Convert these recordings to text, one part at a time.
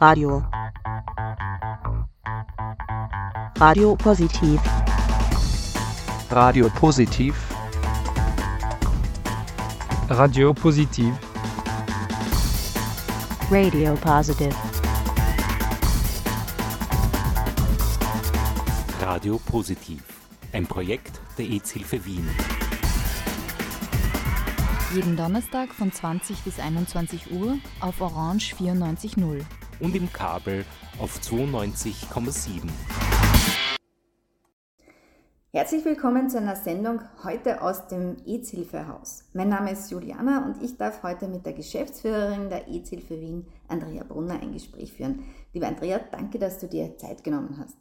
Radio. Radio Positiv. Radio Positiv. Radio Positiv. Radio Positive. Radio Positiv. Ein Projekt der EZ-Hilfe Wien. Jeden Donnerstag von 20 bis 21 Uhr auf Orange 94.0. Und im Kabel auf 92,7. Herzlich willkommen zu einer Sendung heute aus dem EZ-Hilfehaus. Mein Name ist Juliana und ich darf heute mit der Geschäftsführerin der EZ-Hilfe Wien, Andrea Brunner, ein Gespräch führen. Liebe Andrea, danke, dass du dir Zeit genommen hast.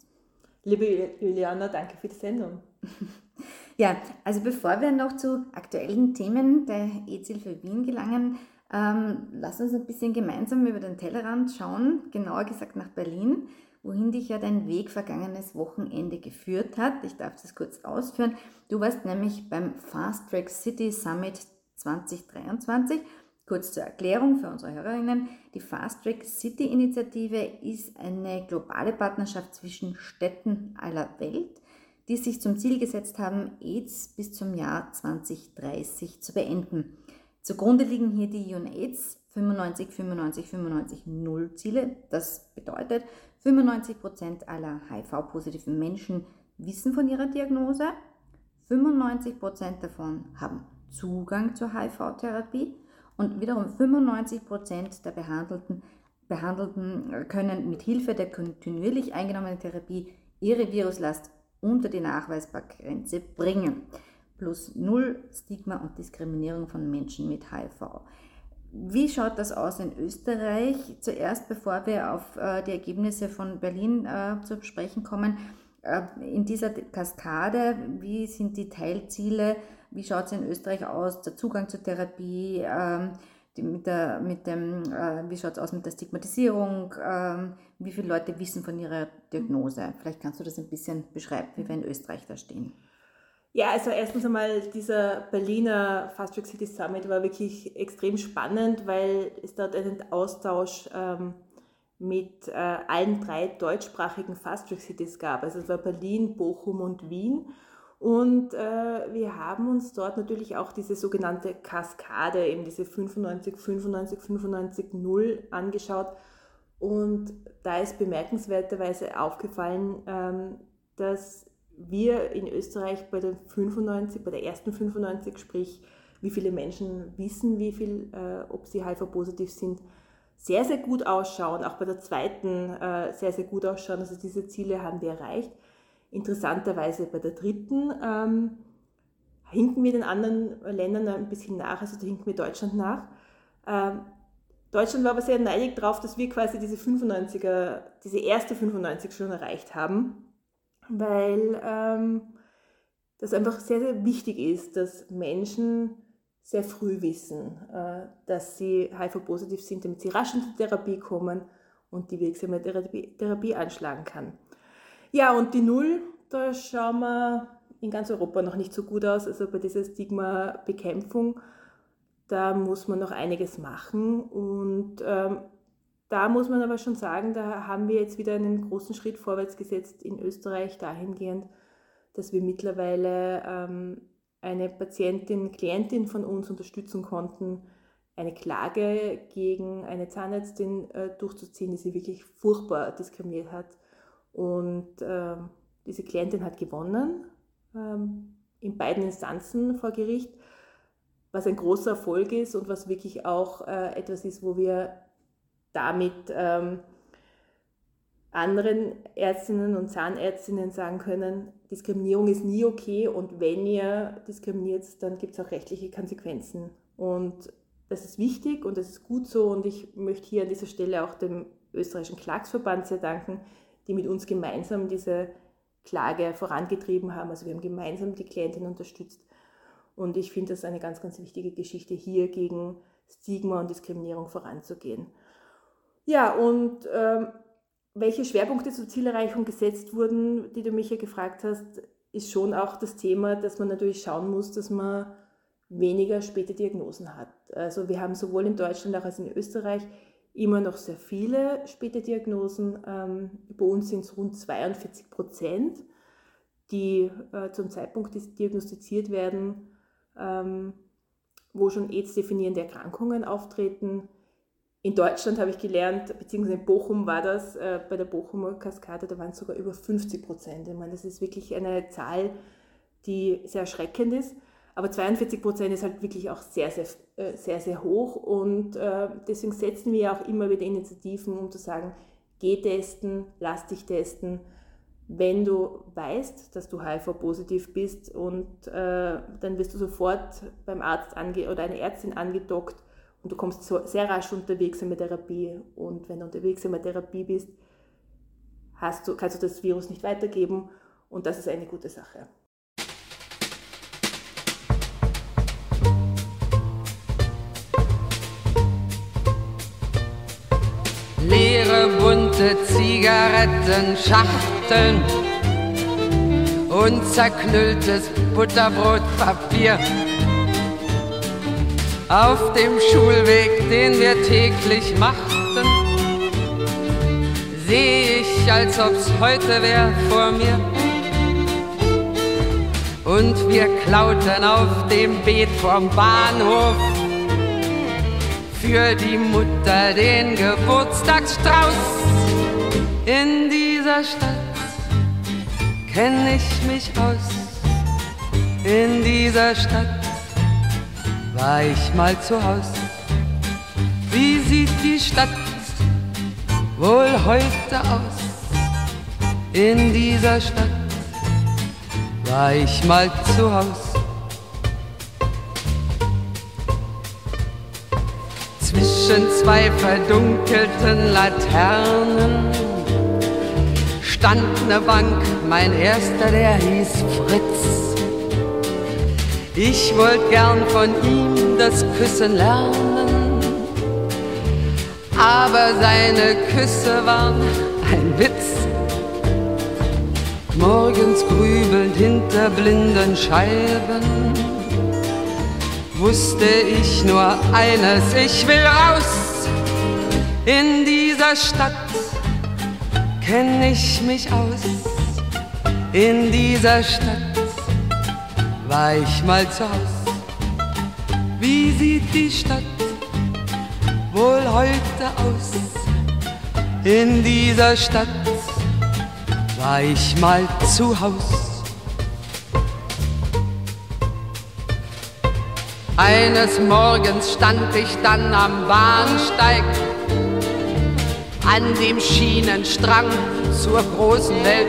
Liebe Juliana, danke für die Sendung. Ja, also bevor wir noch zu aktuellen Themen der EZ-Hilfe Wien gelangen, ähm, lass uns ein bisschen gemeinsam über den Tellerrand schauen, genauer gesagt nach Berlin, wohin dich ja dein Weg vergangenes Wochenende geführt hat. Ich darf das kurz ausführen. Du warst nämlich beim Fast Track City Summit 2023. Kurz zur Erklärung für unsere Hörerinnen. Die Fast Track City Initiative ist eine globale Partnerschaft zwischen Städten aller Welt die sich zum Ziel gesetzt haben, AIDS bis zum Jahr 2030 zu beenden. Zugrunde liegen hier die UNAIDS 95, 95, 95, 0 Ziele. Das bedeutet, 95 Prozent aller HIV-positiven Menschen wissen von ihrer Diagnose, 95 Prozent davon haben Zugang zur HIV-Therapie und wiederum 95 Prozent der Behandelten, Behandelten können mit Hilfe der kontinuierlich eingenommenen Therapie ihre Viruslast unter die Nachweisbargrenze bringen. Plus null Stigma und Diskriminierung von Menschen mit HIV. Wie schaut das aus in Österreich? Zuerst, bevor wir auf äh, die Ergebnisse von Berlin äh, zu sprechen kommen, äh, in dieser Kaskade, wie sind die Teilziele? Wie schaut es in Österreich aus? Der Zugang zur Therapie, ähm, mit der, mit dem, äh, wie schaut es aus mit der Stigmatisierung, äh, wie viele Leute wissen von ihrer Diagnose. Vielleicht kannst du das ein bisschen beschreiben, wie wir in Österreich da stehen. Ja, also erstens einmal dieser Berliner Fast Track City Summit war wirklich extrem spannend, weil es dort einen Austausch ähm, mit äh, allen drei deutschsprachigen Fast Track Cities gab. Also es war Berlin, Bochum und Wien. Und äh, wir haben uns dort natürlich auch diese sogenannte Kaskade, eben diese 95, 95, 95, 0 angeschaut. Und da ist bemerkenswerterweise aufgefallen, ähm, dass wir in Österreich bei der 95, bei der ersten 95, sprich wie viele Menschen wissen, wie viel, äh, ob sie HIV-positiv sind, sehr, sehr gut ausschauen, auch bei der zweiten äh, sehr, sehr gut ausschauen. Also diese Ziele haben wir erreicht. Interessanterweise bei der dritten ähm, hinken wir den anderen Ländern ein bisschen nach, also da hinken wir Deutschland nach. Ähm, Deutschland war aber sehr neidig darauf, dass wir quasi diese 95er, diese erste 95 schon erreicht haben, weil ähm, das einfach sehr, sehr wichtig ist, dass Menschen sehr früh wissen, äh, dass sie HIV-positiv sind, damit sie rasch in die Therapie kommen und die wirksame Therapie, Therapie anschlagen kann. Ja, und die Null, da schauen wir in ganz Europa noch nicht so gut aus. Also bei dieser Stigma-Bekämpfung, da muss man noch einiges machen. Und ähm, da muss man aber schon sagen, da haben wir jetzt wieder einen großen Schritt vorwärts gesetzt in Österreich dahingehend, dass wir mittlerweile ähm, eine Patientin, Klientin von uns unterstützen konnten, eine Klage gegen eine Zahnärztin äh, durchzuziehen, die sie wirklich furchtbar diskriminiert hat und äh, diese Klientin hat gewonnen ähm, in beiden Instanzen vor Gericht, was ein großer Erfolg ist und was wirklich auch äh, etwas ist, wo wir damit ähm, anderen Ärztinnen und Zahnärztinnen sagen können, Diskriminierung ist nie okay und wenn ihr diskriminiert, dann gibt es auch rechtliche Konsequenzen. Und das ist wichtig und das ist gut so und ich möchte hier an dieser Stelle auch dem österreichischen Klagsverband sehr danken, die mit uns gemeinsam diese Klage vorangetrieben haben. Also wir haben gemeinsam die Klientin unterstützt. Und ich finde das eine ganz, ganz wichtige Geschichte, hier gegen Stigma und Diskriminierung voranzugehen. Ja, und ähm, welche Schwerpunkte zur Zielerreichung gesetzt wurden, die du mich ja gefragt hast, ist schon auch das Thema, dass man natürlich schauen muss, dass man weniger späte Diagnosen hat. Also wir haben sowohl in Deutschland als auch in Österreich immer noch sehr viele späte Diagnosen. Ähm, bei uns sind es rund 42 Prozent, die äh, zum Zeitpunkt diagnostiziert werden, ähm, wo schon AIDS-definierende Erkrankungen auftreten. In Deutschland habe ich gelernt, beziehungsweise in Bochum war das, äh, bei der Bochumer Kaskade, da waren es sogar über 50 Prozent. Ich meine, das ist wirklich eine Zahl, die sehr erschreckend ist. Aber 42 Prozent ist halt wirklich auch sehr, sehr, äh, sehr, sehr hoch. Und äh, deswegen setzen wir auch immer wieder Initiativen, um zu sagen, geh testen, lass dich testen. Wenn du weißt, dass du HIV-positiv bist und äh, dann wirst du sofort beim Arzt ange oder einer Ärztin angedockt und du kommst so sehr rasch unterwegs in der Therapie. Und wenn du unterwegs in der Therapie bist, hast du, kannst du das Virus nicht weitergeben und das ist eine gute Sache. Leere bunte Zigarettenschachteln und zerknülltes Butterbrotpapier. Auf dem Schulweg, den wir täglich machten, sehe ich, als ob's heute wär vor mir. Und wir klauten auf dem Beet vom Bahnhof für die Mutter den Geburtstagsstrauß. In dieser Stadt kenn ich mich aus. In dieser Stadt war ich mal zu Haus. Wie sieht die Stadt wohl heute aus? In dieser Stadt war ich mal zu Haus. Zwischen zwei verdunkelten Laternen stand ne Bank, mein erster, der hieß Fritz. Ich wollte gern von ihm das Küssen lernen, aber seine Küsse waren ein Witz. Morgens grübelnd hinter blinden Scheiben wusste ich nur eines, ich will raus in dieser Stadt, kenn ich mich aus. In dieser Stadt war ich mal zu Haus. Wie sieht die Stadt wohl heute aus? In dieser Stadt war ich mal zu Haus. Eines Morgens stand ich dann am Bahnsteig, an dem Schienenstrang zur großen Welt.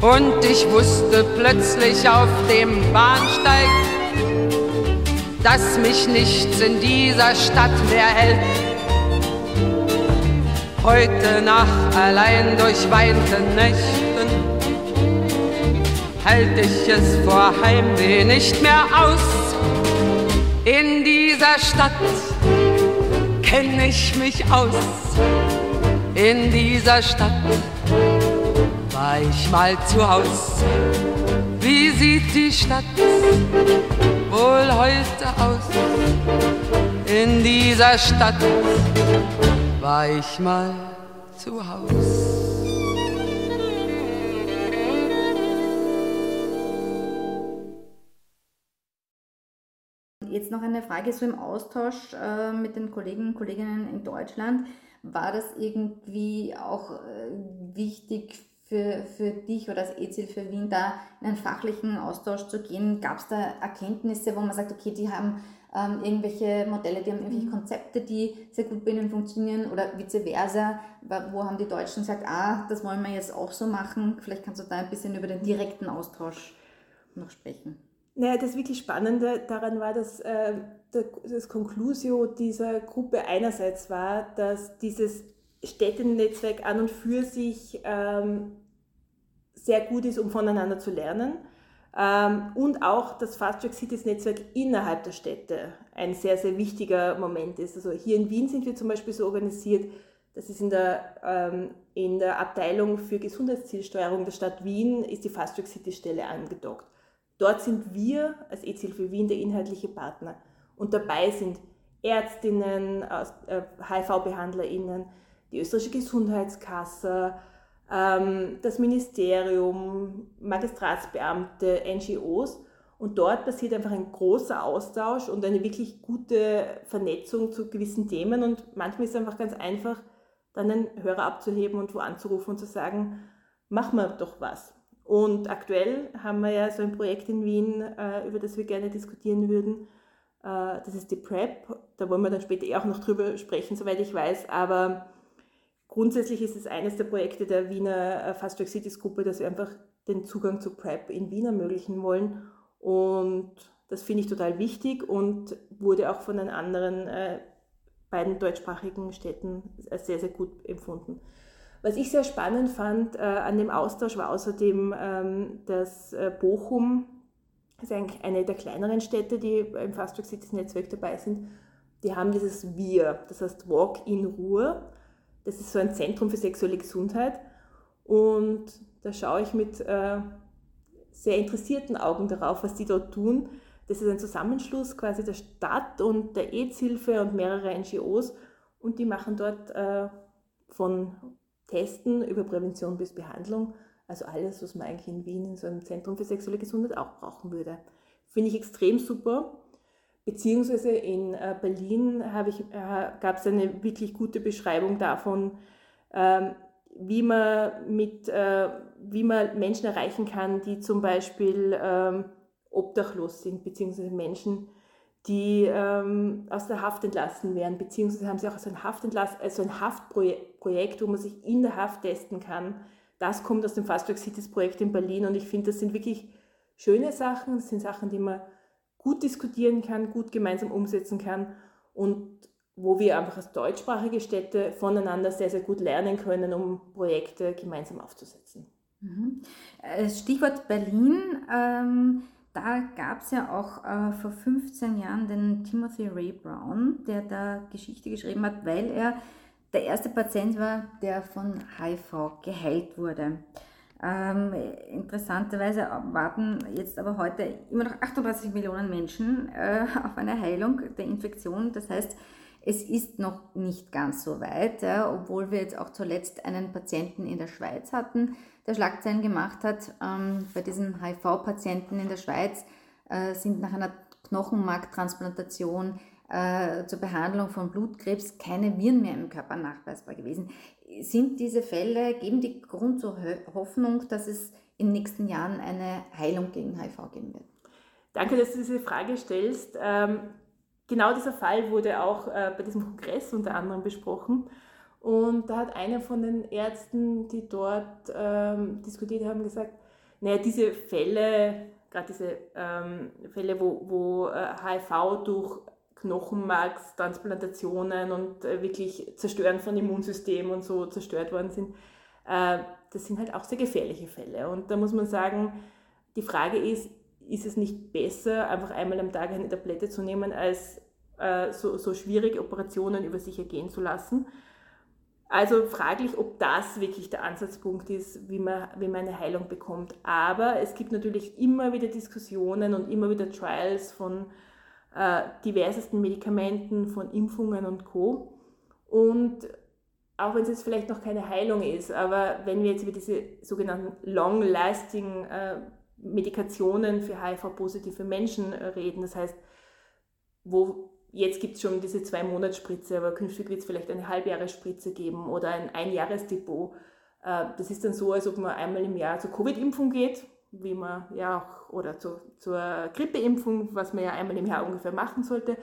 Und ich wusste plötzlich auf dem Bahnsteig, dass mich nichts in dieser Stadt mehr hält. Heute Nacht allein durch weite Nächten hält ich es vor Heimweh nicht mehr aus. In dieser Stadt kenn ich mich aus. In dieser Stadt war ich mal zu Haus. Wie sieht die Stadt wohl heute aus? In dieser Stadt war ich mal zu Haus. Jetzt noch eine Frage so im Austausch äh, mit den Kollegen und Kolleginnen in Deutschland. War das irgendwie auch äh, wichtig für, für dich oder als EZIL für Wien, da in einen fachlichen Austausch zu gehen? Gab es da Erkenntnisse, wo man sagt, okay, die haben ähm, irgendwelche Modelle, die haben irgendwelche mhm. Konzepte, die sehr gut bei ihnen funktionieren oder vice versa? Wo haben die Deutschen gesagt, ah, das wollen wir jetzt auch so machen? Vielleicht kannst du da ein bisschen über den direkten Austausch noch sprechen. Naja, das wirklich Spannende daran war, dass äh, das Conclusio dieser Gruppe einerseits war, dass dieses Städtenetzwerk an und für sich ähm, sehr gut ist, um voneinander zu lernen. Ähm, und auch das Fast Track Cities Netzwerk innerhalb der Städte ein sehr, sehr wichtiger Moment ist. Also hier in Wien sind wir zum Beispiel so organisiert, das ist in der, ähm, in der Abteilung für Gesundheitszielsteuerung der Stadt Wien, ist die Fast Track City Stelle angedockt. Dort sind wir als EZ-Hilfe Wien der inhaltliche Partner. Und dabei sind Ärztinnen, äh, HIV-BehandlerInnen, die österreichische Gesundheitskasse, ähm, das Ministerium, Magistratsbeamte, NGOs. Und dort passiert einfach ein großer Austausch und eine wirklich gute Vernetzung zu gewissen Themen. Und manchmal ist es einfach ganz einfach, dann einen Hörer abzuheben und wo anzurufen und zu sagen, machen wir doch was. Und aktuell haben wir ja so ein Projekt in Wien, äh, über das wir gerne diskutieren würden. Äh, das ist die PrEP. Da wollen wir dann später eh auch noch drüber sprechen, soweit ich weiß. Aber grundsätzlich ist es eines der Projekte der Wiener äh, Fast Track Cities Gruppe, dass wir einfach den Zugang zu PrEP in Wien ermöglichen wollen. Und das finde ich total wichtig und wurde auch von den anderen beiden deutschsprachigen Städten sehr, sehr gut empfunden. Was ich sehr spannend fand äh, an dem Austausch war außerdem, ähm, dass äh, Bochum, ist eigentlich eine der kleineren Städte, die im Fast Track Cities Netzwerk dabei sind, die haben dieses Wir, das heißt Walk in Ruhe. Das ist so ein Zentrum für sexuelle Gesundheit. Und da schaue ich mit äh, sehr interessierten Augen darauf, was die dort tun. Das ist ein Zusammenschluss quasi der Stadt und der AIDS-Hilfe und mehrerer NGOs und die machen dort äh, von Testen über Prävention bis Behandlung, also alles, was man eigentlich in Wien in so einem Zentrum für sexuelle Gesundheit auch brauchen würde. Finde ich extrem super. Beziehungsweise in äh, Berlin äh, gab es eine wirklich gute Beschreibung davon, ähm, wie man, mit, äh, wie man Menschen erreichen kann, die zum Beispiel ähm, obdachlos sind, beziehungsweise Menschen, die ähm, aus der Haft entlassen werden, beziehungsweise haben sie auch so ein, Haftentlass, also ein Haftprojekt, wo man sich in der Haft testen kann. Das kommt aus dem Fast Track Cities Projekt in Berlin und ich finde, das sind wirklich schöne Sachen, das sind Sachen, die man gut diskutieren kann, gut gemeinsam umsetzen kann und wo wir einfach als deutschsprachige Städte voneinander sehr, sehr gut lernen können, um Projekte gemeinsam aufzusetzen. Mhm. Äh, Stichwort Berlin. Ähm da gab es ja auch äh, vor 15 Jahren den Timothy Ray Brown, der da Geschichte geschrieben hat, weil er der erste Patient war, der von HIV geheilt wurde. Ähm, interessanterweise warten jetzt aber heute immer noch 38 Millionen Menschen äh, auf eine Heilung der Infektion. Das heißt, es ist noch nicht ganz so weit, ja, obwohl wir jetzt auch zuletzt einen Patienten in der Schweiz hatten, der Schlagzeilen gemacht hat. Ähm, bei diesem HIV-Patienten in der Schweiz äh, sind nach einer Knochenmarktransplantation äh, zur Behandlung von Blutkrebs keine Viren mehr im Körper nachweisbar gewesen. Sind diese Fälle, geben die Grund zur Hoffnung, dass es in den nächsten Jahren eine Heilung gegen HIV geben wird? Danke, dass du diese Frage stellst. Ähm, genau dieser Fall wurde auch äh, bei diesem Kongress unter anderem besprochen. Und da hat einer von den Ärzten, die dort ähm, diskutiert haben, gesagt, naja, diese Fälle, gerade diese ähm, Fälle, wo, wo äh, HIV durch Knochenmarkstransplantationen und äh, wirklich Zerstören von Immunsystem und so zerstört worden sind, äh, das sind halt auch sehr gefährliche Fälle. Und da muss man sagen, die Frage ist, ist es nicht besser, einfach einmal am Tag eine Tablette zu nehmen, als äh, so, so schwierige Operationen über sich ergehen zu lassen? Also fraglich, ob das wirklich der Ansatzpunkt ist, wie man, wie man eine Heilung bekommt. Aber es gibt natürlich immer wieder Diskussionen und immer wieder Trials von äh, diversesten Medikamenten, von Impfungen und Co. Und auch wenn es jetzt vielleicht noch keine Heilung ist, aber wenn wir jetzt über diese sogenannten long-lasting äh, Medikationen für HIV-positive Menschen reden, das heißt, wo jetzt gibt es schon diese zwei Monatsspritze, aber künftig wird es vielleicht eine Halbjahresspritze geben oder ein Einjahresdepot. Äh, das ist dann so, als ob man einmal im Jahr zur Covid-Impfung geht, wie man ja auch, oder zu, zur Grippeimpfung, was man ja einmal im Jahr ungefähr machen sollte,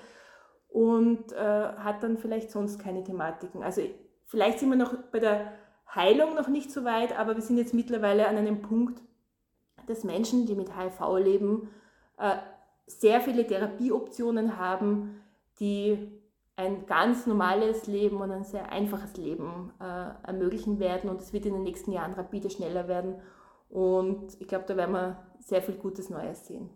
und äh, hat dann vielleicht sonst keine Thematiken. Also vielleicht sind wir noch bei der Heilung noch nicht so weit, aber wir sind jetzt mittlerweile an einem Punkt, dass Menschen, die mit HIV leben, äh, sehr viele Therapieoptionen haben, die ein ganz normales Leben und ein sehr einfaches Leben äh, ermöglichen werden. Und es wird in den nächsten Jahren rapide schneller werden. Und ich glaube, da werden wir sehr viel Gutes Neues sehen.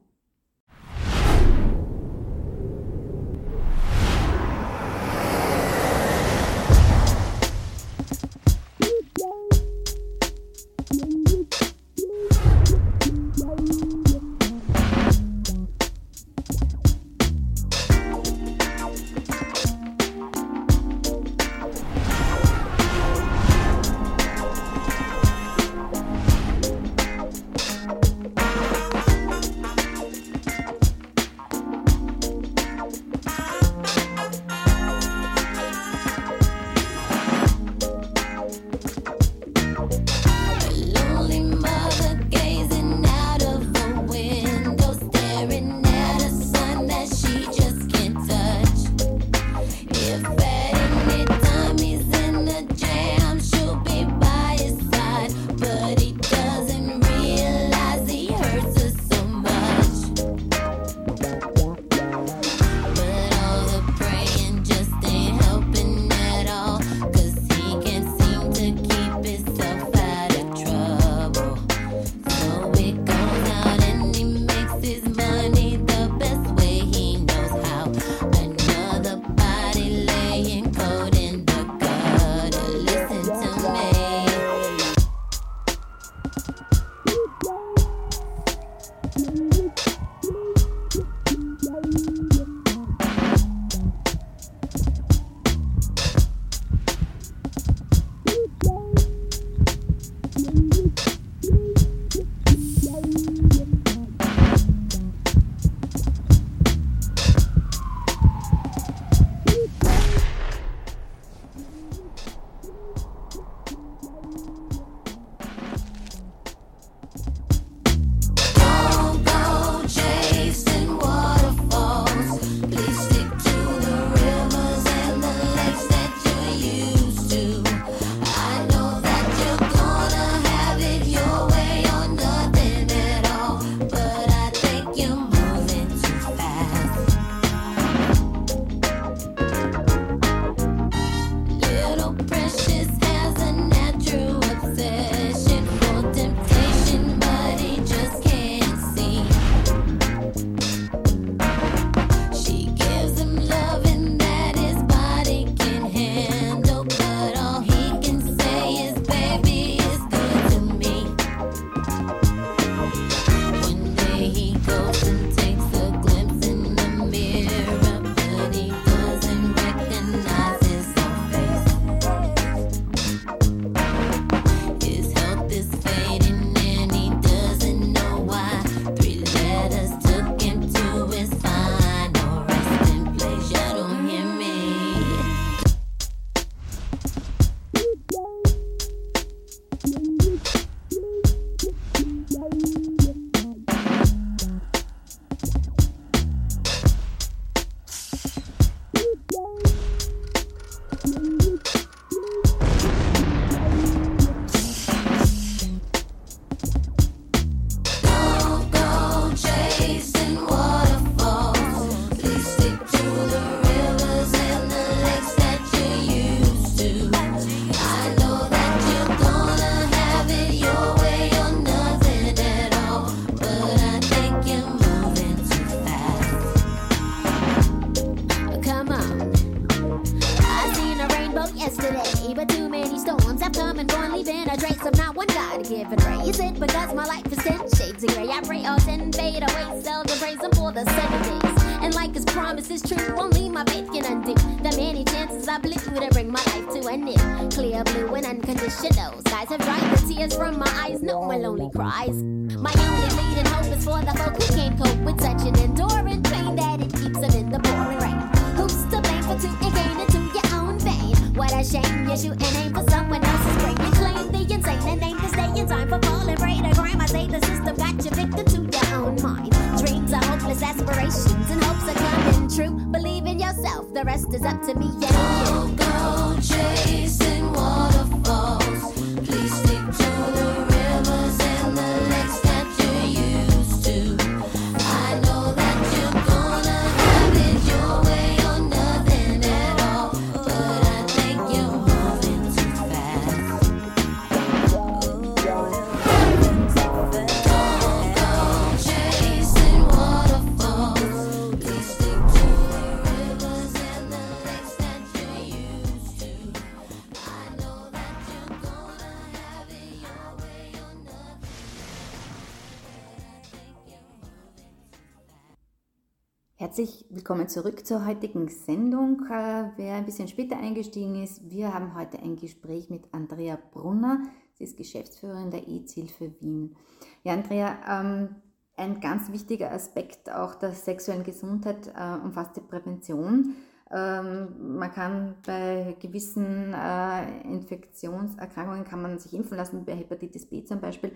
Willkommen zurück zur heutigen Sendung. Äh, Wer ein bisschen später eingestiegen ist, wir haben heute ein Gespräch mit Andrea Brunner. Sie ist Geschäftsführerin der EZ-Hilfe Wien. Ja, Andrea, ähm, ein ganz wichtiger Aspekt auch der sexuellen Gesundheit äh, umfasst die Prävention. Ähm, man kann bei gewissen äh, Infektionserkrankungen kann man sich impfen lassen, bei Hepatitis B zum Beispiel.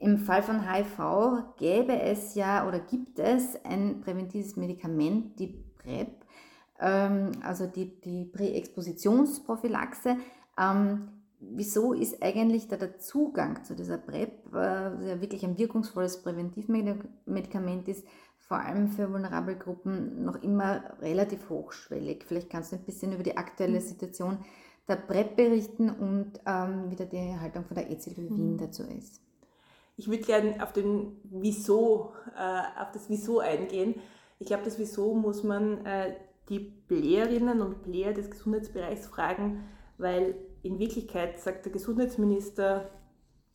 Im Fall von HIV gäbe es ja oder gibt es ein präventives Medikament, die PrEP, ähm, also die, die Präexpositionsprophylaxe. Ähm, wieso ist eigentlich da der Zugang zu dieser PrEP, äh, ja wirklich ein wirkungsvolles Präventivmedikament ist, vor allem für vulnerable Gruppen noch immer relativ hochschwellig? Vielleicht kannst du ein bisschen über die aktuelle Situation der PrEP berichten und ähm, wie da die Haltung von der EZB Wien dazu ist. Ich würde gerne auf äh, auf das Wieso eingehen. Ich glaube, das Wieso muss man äh, die Playerinnen und Player des Gesundheitsbereichs fragen, weil in Wirklichkeit sagt der Gesundheitsminister,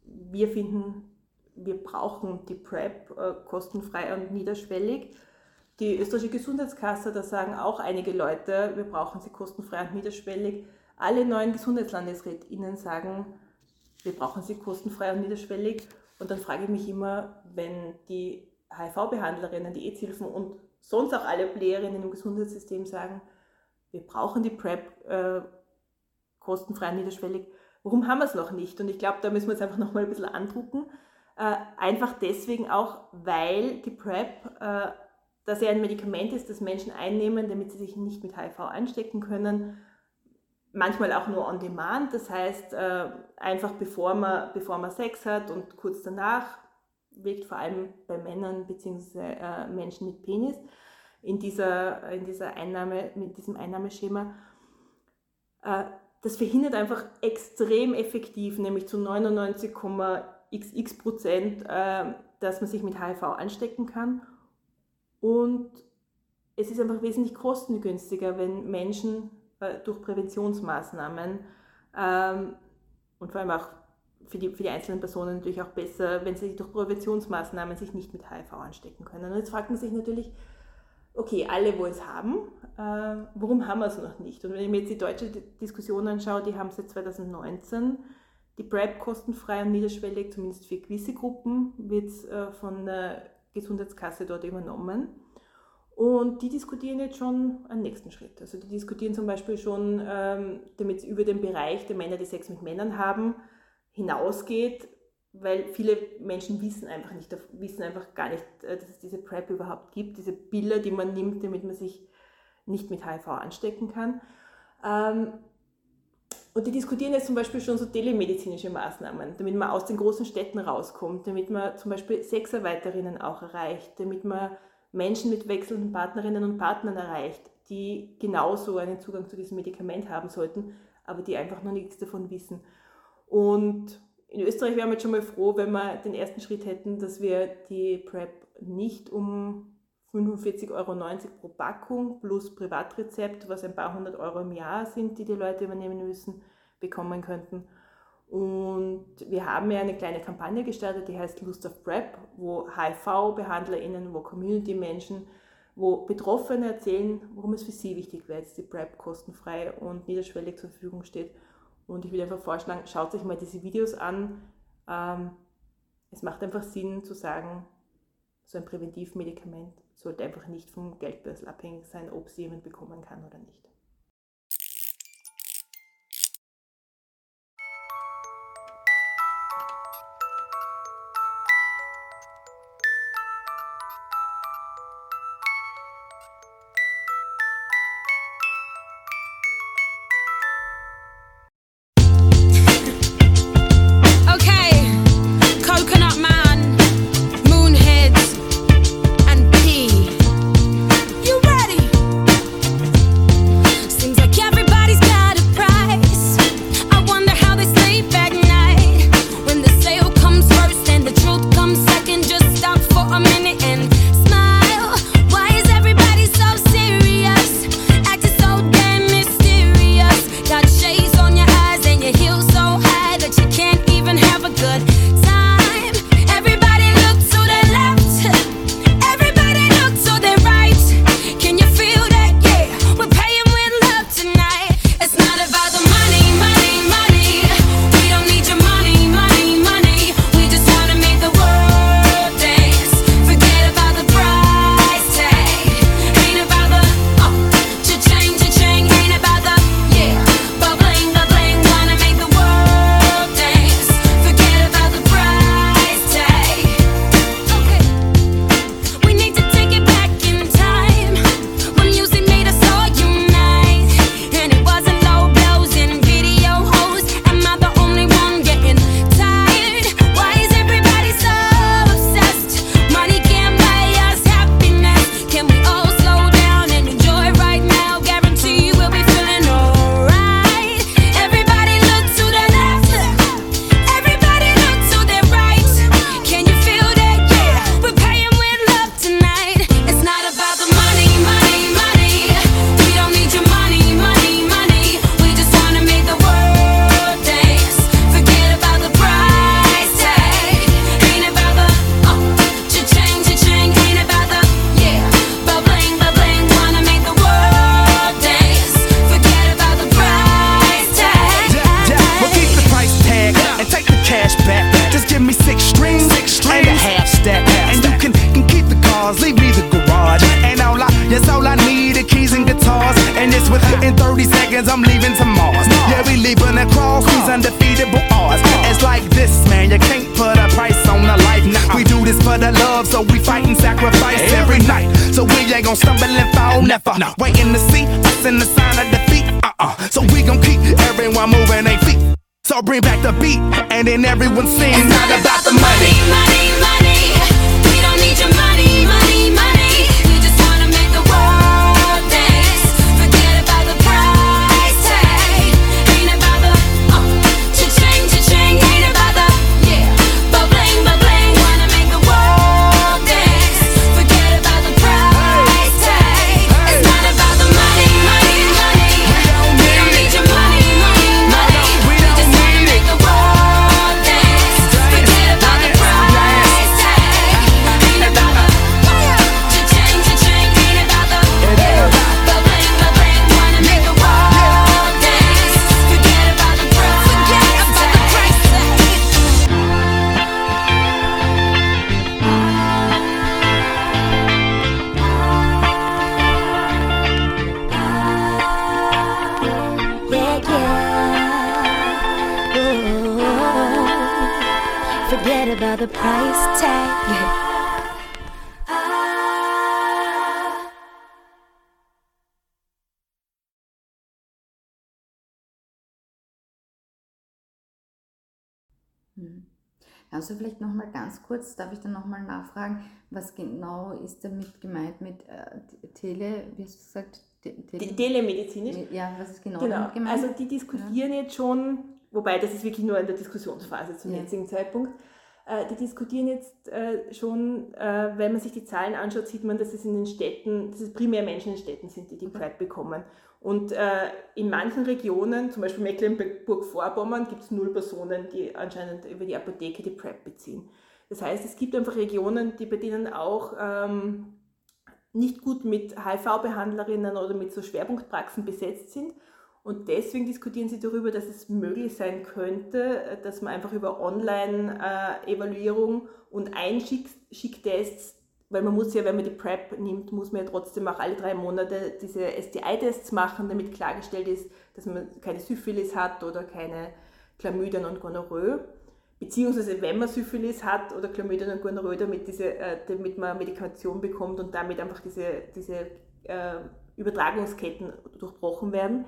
wir finden, wir brauchen die PrEP äh, kostenfrei und niederschwellig. Die österreichische Gesundheitskasse, da sagen auch einige Leute, wir brauchen sie kostenfrei und niederschwellig. Alle neuen Gesundheitslandesrätinnen sagen, wir brauchen sie kostenfrei und niederschwellig. Und dann frage ich mich immer, wenn die HIV-Behandlerinnen, die AIDS-Hilfen und sonst auch alle Playerinnen im Gesundheitssystem sagen, wir brauchen die PrEP äh, kostenfrei und niederschwellig, warum haben wir es noch nicht? Und ich glaube, da müssen wir es einfach nochmal ein bisschen andrucken. Äh, einfach deswegen auch, weil die PrEP, äh, dass ja ein Medikament ist, das Menschen einnehmen, damit sie sich nicht mit HIV anstecken können, manchmal auch nur on demand, das heißt äh, einfach bevor man, bevor man Sex hat und kurz danach, wirkt vor allem bei Männern bzw. Äh, Menschen mit Penis in dieser, in dieser Einnahme, mit diesem Einnahmeschema. Äh, das verhindert einfach extrem effektiv, nämlich zu 99,xx Prozent, äh, dass man sich mit HIV anstecken kann. Und es ist einfach wesentlich kostengünstiger, wenn Menschen durch Präventionsmaßnahmen ähm, und vor allem auch für die, für die einzelnen Personen natürlich auch besser, wenn sie durch Präventionsmaßnahmen sich nicht mit HIV anstecken können. Und jetzt fragt man sich natürlich, okay, alle wollen es haben, äh, warum haben wir es noch nicht? Und wenn ich mir jetzt die deutsche Diskussion anschaue, die haben seit 2019 die PrEP kostenfrei und niederschwellig, zumindest für gewisse Gruppen, wird äh, von der Gesundheitskasse dort übernommen. Und die diskutieren jetzt schon einen nächsten Schritt. Also die diskutieren zum Beispiel schon, ähm, damit es über den Bereich der Männer, die Sex mit Männern haben, hinausgeht, weil viele Menschen wissen einfach nicht, wissen einfach gar nicht, äh, dass es diese PrEP überhaupt gibt, diese Pille, die man nimmt, damit man sich nicht mit HIV anstecken kann. Ähm, und die diskutieren jetzt zum Beispiel schon so telemedizinische Maßnahmen, damit man aus den großen Städten rauskommt, damit man zum Beispiel Sexarbeiterinnen auch erreicht, damit man Menschen mit wechselnden Partnerinnen und Partnern erreicht, die genauso einen Zugang zu diesem Medikament haben sollten, aber die einfach noch nichts davon wissen. Und in Österreich wären wir jetzt schon mal froh, wenn wir den ersten Schritt hätten, dass wir die PrEP nicht um 45,90 Euro pro Packung plus Privatrezept, was ein paar hundert Euro im Jahr sind, die die Leute übernehmen müssen, bekommen könnten. Und wir haben ja eine kleine Kampagne gestartet, die heißt Lust of Prep, wo HIV-BehandlerInnen, wo Community-Menschen, wo Betroffene erzählen, warum es für sie wichtig wäre, dass die PrEP kostenfrei und niederschwellig zur Verfügung steht. Und ich würde einfach vorschlagen, schaut euch mal diese Videos an. Ähm, es macht einfach Sinn zu sagen, so ein Präventivmedikament sollte einfach nicht vom Geldbörsel abhängig sein, ob es jemand bekommen kann oder nicht. fight and sacrifice every night. So we ain't gonna stumble and fall, never. No. Waiting to see us in the sign of defeat. Uh uh. So we gon' keep everyone moving their feet. So bring back the beat, and then everyone sing. It's not about the money, money, money. Also du vielleicht nochmal ganz kurz, darf ich dann nochmal nachfragen, was genau ist damit gemeint mit äh, Tele, wie hast du gesagt? Tele Telemedizinisch? Ja, was ist genau, genau. damit gemeint? Also die diskutieren ja. jetzt schon, wobei das ist wirklich nur in der Diskussionsphase zum ja. jetzigen Zeitpunkt, die diskutieren jetzt äh, schon, äh, wenn man sich die Zahlen anschaut, sieht man, dass es in den Städten, dass es primär Menschen in Städten sind, die die PrEP bekommen. Und in manchen Regionen, zum Beispiel Mecklenburg-Vorpommern, gibt es null Personen, die anscheinend über die Apotheke die PrEP beziehen. Das heißt, es gibt einfach Regionen, die bei denen auch ähm, nicht gut mit HIV-Behandlerinnen oder mit so Schwerpunktpraxen besetzt sind. Und deswegen diskutieren sie darüber, dass es möglich sein könnte, dass man einfach über Online-Evaluierung und Einschicktests, weil man muss ja, wenn man die PrEP nimmt, muss man ja trotzdem auch alle drei Monate diese STI-Tests machen, damit klargestellt ist, dass man keine Syphilis hat oder keine Chlamydien und Gonorrhoe. Beziehungsweise, wenn man Syphilis hat oder Chlamydien und Gonorrhoe, damit, diese, äh, damit man Medikation bekommt und damit einfach diese, diese äh, Übertragungsketten durchbrochen werden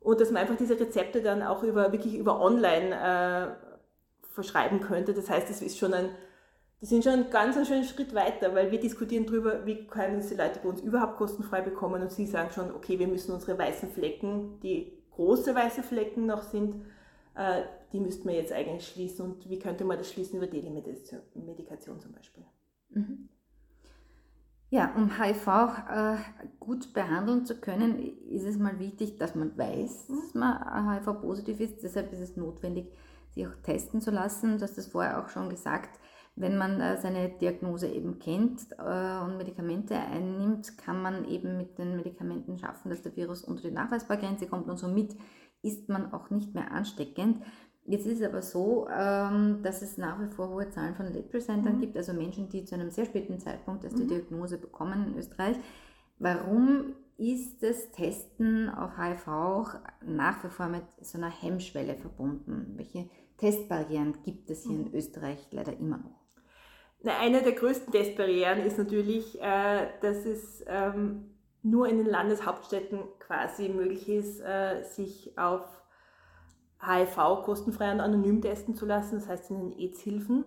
und dass man einfach diese Rezepte dann auch über, wirklich über online äh, verschreiben könnte. Das heißt, das ist schon ein, die sind schon einen ganz einen schönen Schritt weiter, weil wir diskutieren darüber, wie können diese Leute bei uns überhaupt kostenfrei bekommen und sie sagen schon, okay, wir müssen unsere weißen Flecken, die große weiße Flecken noch sind, äh, die müssten wir jetzt eigentlich schließen und wie könnte man das schließen über Telemedikation zum Beispiel. Mhm. Ja, um HIV äh, gut behandeln zu können, ist es mal wichtig, dass man weiß, dass man HIV-positiv ist. Deshalb ist es notwendig, sich auch testen zu lassen. Du hast das vorher auch schon gesagt. Wenn man äh, seine Diagnose eben kennt äh, und Medikamente einnimmt, kann man eben mit den Medikamenten schaffen, dass der Virus unter die Nachweisbargrenze kommt und somit ist man auch nicht mehr ansteckend. Jetzt ist es aber so, ähm, dass es nach wie vor hohe Zahlen von Late-Presentern mhm. gibt, also Menschen, die zu einem sehr späten Zeitpunkt erst die mhm. Diagnose bekommen in Österreich. Warum ist das Testen auf HIV auch nach wie vor mit so einer Hemmschwelle verbunden? Welche Testbarrieren gibt es hier in mhm. Österreich leider immer noch? Na, eine der größten Testbarrieren ist natürlich, äh, dass es ähm, nur in den Landeshauptstädten quasi möglich ist, äh, sich auf HIV kostenfrei und anonym testen zu lassen, das heißt in den AIDS-Hilfen.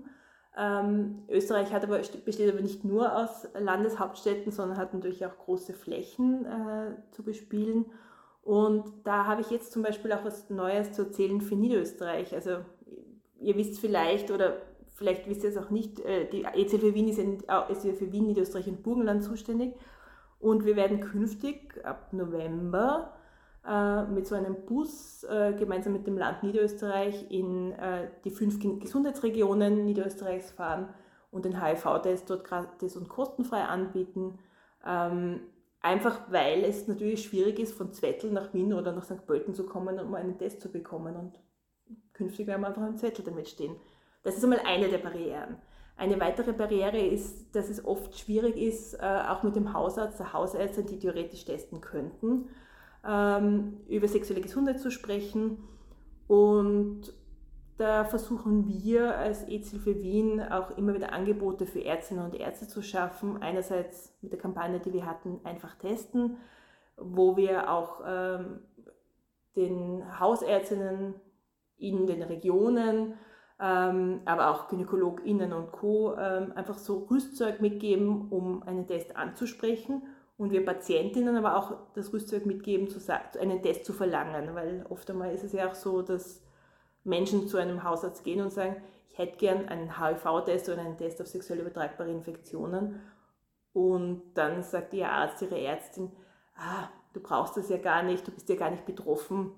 Ähm, Österreich aber, besteht aber nicht nur aus Landeshauptstädten, sondern hat natürlich auch große Flächen äh, zu bespielen. Und da habe ich jetzt zum Beispiel auch was Neues zu erzählen für Niederösterreich. Also ihr wisst vielleicht oder vielleicht wisst ihr es auch nicht, äh, die EZ für Wien ist, in, ist für Wien, Niederösterreich und Burgenland zuständig. Und wir werden künftig ab November äh, mit so einem Bus äh, gemeinsam mit dem Land Niederösterreich in äh, die fünf Gesundheitsregionen Niederösterreichs fahren und den HIV-Test dort gratis und kostenfrei anbieten. Ähm, einfach weil es natürlich schwierig ist, von Zwettl nach Wien oder nach St. Pölten zu kommen, um einen Test zu bekommen. Und künftig werden wir einfach einen Zettel damit stehen. Das ist einmal eine der Barrieren. Eine weitere Barriere ist, dass es oft schwierig ist, auch mit dem Hausarzt, der Hausärztin, die theoretisch testen könnten, ähm, über sexuelle Gesundheit zu sprechen. Und da versuchen wir als EZ-Hilfe Wien auch immer wieder Angebote für Ärztinnen und Ärzte zu schaffen. Einerseits mit der Kampagne, die wir hatten, einfach testen, wo wir auch ähm, den Hausärztinnen in den Regionen, ähm, aber auch GynäkologInnen und Co. Ähm, einfach so Rüstzeug mitgeben, um einen Test anzusprechen und wir Patientinnen aber auch das Rüstzeug mitgeben, einen Test zu verlangen, weil oft einmal ist es ja auch so, dass Menschen zu einem Hausarzt gehen und sagen, ich hätte gern einen HIV-Test oder einen Test auf sexuell übertragbare Infektionen und dann sagt ihr Arzt, ihre Ärztin, ah, du brauchst das ja gar nicht, du bist ja gar nicht betroffen.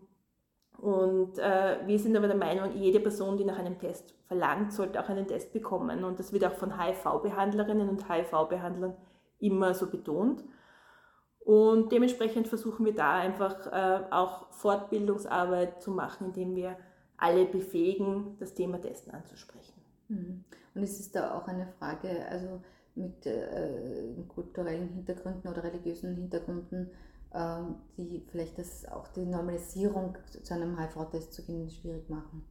Und äh, wir sind aber der Meinung, jede Person, die nach einem Test verlangt, sollte auch einen Test bekommen. Und das wird auch von HIV-Behandlerinnen und HIV-Behandlern immer so betont. Und dementsprechend versuchen wir da einfach äh, auch Fortbildungsarbeit zu machen, indem wir alle befähigen, das Thema Testen anzusprechen. Mhm. Und ist es da auch eine Frage, also mit äh, kulturellen Hintergründen oder religiösen Hintergründen, äh, die vielleicht das auch die Normalisierung zu einem HIV-Test zu gehen schwierig machen?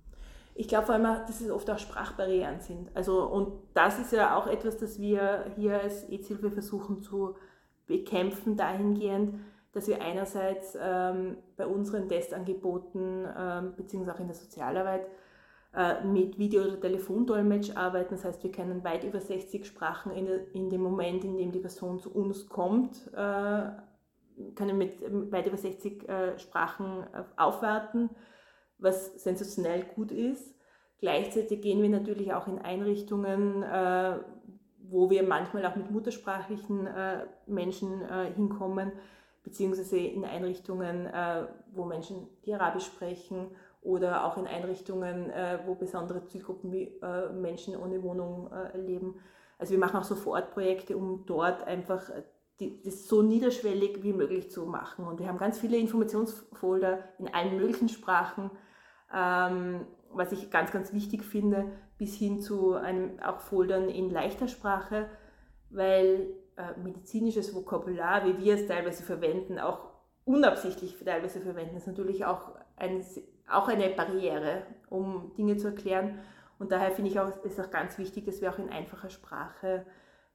Ich glaube vor allem, dass es oft auch Sprachbarrieren sind. Also, und das ist ja auch etwas, das wir hier als EZ-Hilfe versuchen zu bekämpfen dahingehend, dass wir einerseits ähm, bei unseren Testangeboten ähm, beziehungsweise auch in der Sozialarbeit äh, mit Video- oder Telefondolmetsch arbeiten. Das heißt, wir können weit über 60 Sprachen in, in dem Moment, in dem die Person zu uns kommt, äh, können mit weit über 60 äh, Sprachen äh, aufwarten, was sensationell gut ist. Gleichzeitig gehen wir natürlich auch in Einrichtungen, äh, wo wir manchmal auch mit muttersprachlichen äh, Menschen äh, hinkommen, beziehungsweise in Einrichtungen, äh, wo Menschen die Arabisch sprechen oder auch in Einrichtungen, äh, wo besondere Zielgruppen wie äh, Menschen ohne Wohnung leben. Also wir machen auch so Vorortprojekte, um dort einfach die, das so niederschwellig wie möglich zu machen. Und wir haben ganz viele Informationsfolder in allen möglichen Sprachen, ähm, was ich ganz, ganz wichtig finde, bis hin zu einem auch Foldern in leichter Sprache, weil äh, medizinisches Vokabular, wie wir es teilweise verwenden, auch unabsichtlich teilweise verwenden, ist natürlich auch, ein, auch eine Barriere, um Dinge zu erklären. Und daher finde ich auch, ist auch ganz wichtig, dass wir auch in einfacher Sprache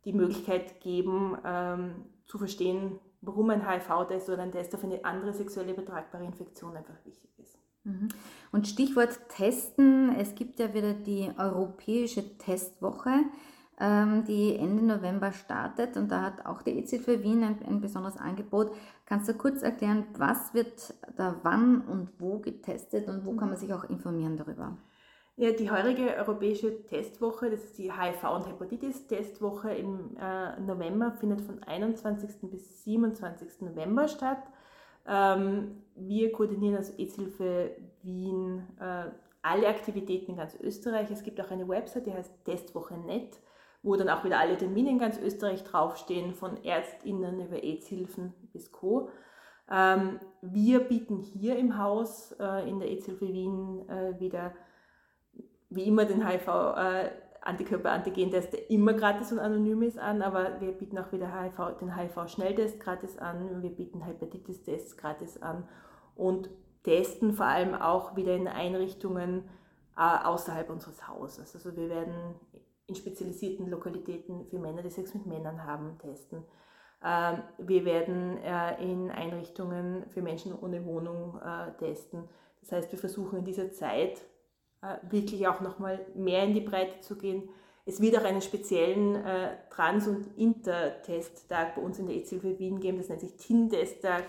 die Möglichkeit geben, ähm, zu verstehen, warum ein HIV-Test oder ein Test auf eine andere sexuell übertragbare Infektion einfach wichtig ist. Mhm. Und Stichwort Testen, es gibt ja wieder die Europäische Testwoche, ähm, die Ende November startet und da hat auch die EZ für Wien ein, ein besonderes Angebot. Kannst du kurz erklären, was wird da wann und wo getestet und wo kann man sich auch informieren darüber? Ja, die heurige europäische Testwoche, das ist die HIV- und Hepatitis-Testwoche im äh, November, findet von 21. bis 27. November statt. Ähm, wir koordinieren als EZ-Hilfe Wien äh, alle Aktivitäten in ganz Österreich. Es gibt auch eine Website, die heißt Testwoche.net, wo dann auch wieder alle Termine in ganz Österreich draufstehen, von ÄrztInnen über AIDS-Hilfen bis Co. Ähm, wir bieten hier im Haus äh, in der AIDS-Hilfe Wien äh, wieder wie immer den HIV äh, Antikörper-Antigen-Test, der immer gratis und anonym ist, an, aber wir bieten auch wieder HIV, den HIV-Schnelltest gratis an, wir bieten Hepatitis-Tests gratis an und testen vor allem auch wieder in Einrichtungen äh, außerhalb unseres Hauses. Also wir werden in spezialisierten Lokalitäten für Männer, die Sex mit Männern haben, testen. Äh, wir werden äh, in Einrichtungen für Menschen ohne Wohnung äh, testen. Das heißt, wir versuchen in dieser Zeit wirklich auch nochmal mehr in die Breite zu gehen. Es wird auch einen speziellen äh, Trans- und Inter-Testtag bei uns in der EZ-Hilfe Wien geben, das nennt sich TIN-Testtag.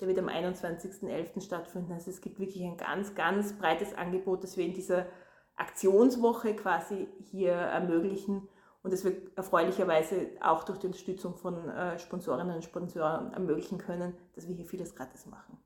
Der wird am 21.11. stattfinden. Also es gibt wirklich ein ganz, ganz breites Angebot, das wir in dieser Aktionswoche quasi hier ermöglichen und das wir erfreulicherweise auch durch die Unterstützung von äh, Sponsorinnen und Sponsoren ermöglichen können, dass wir hier vieles gratis machen.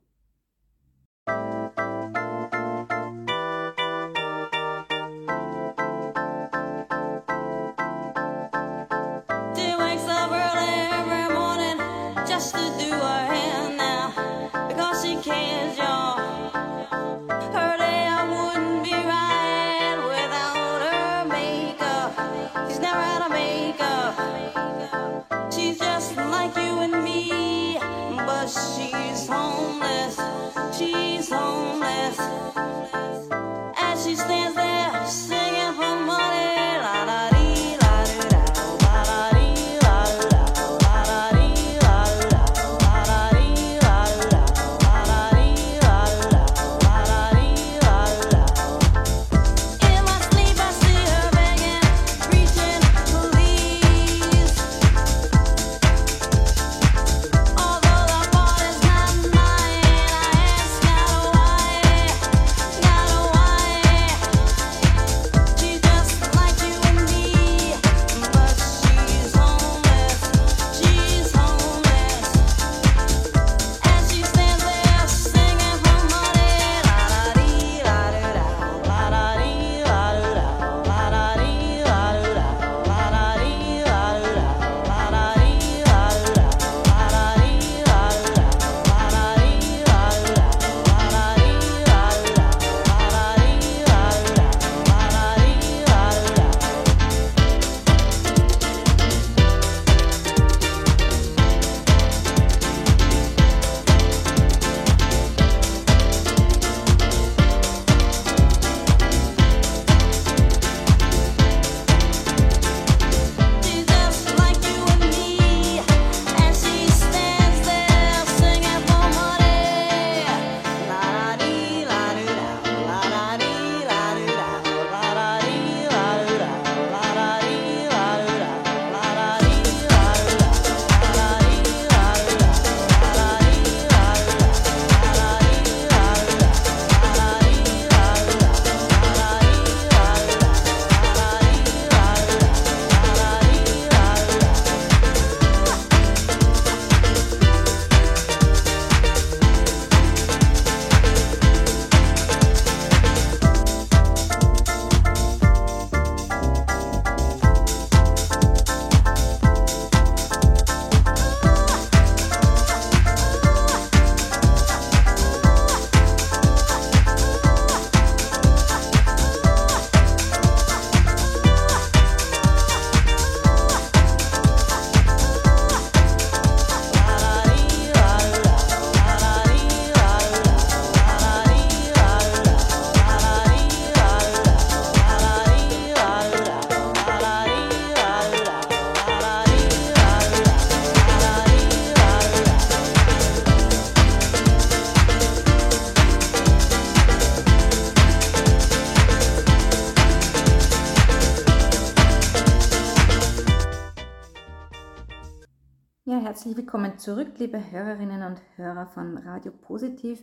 Herzlich willkommen zurück, liebe Hörerinnen und Hörer von Radio Positiv.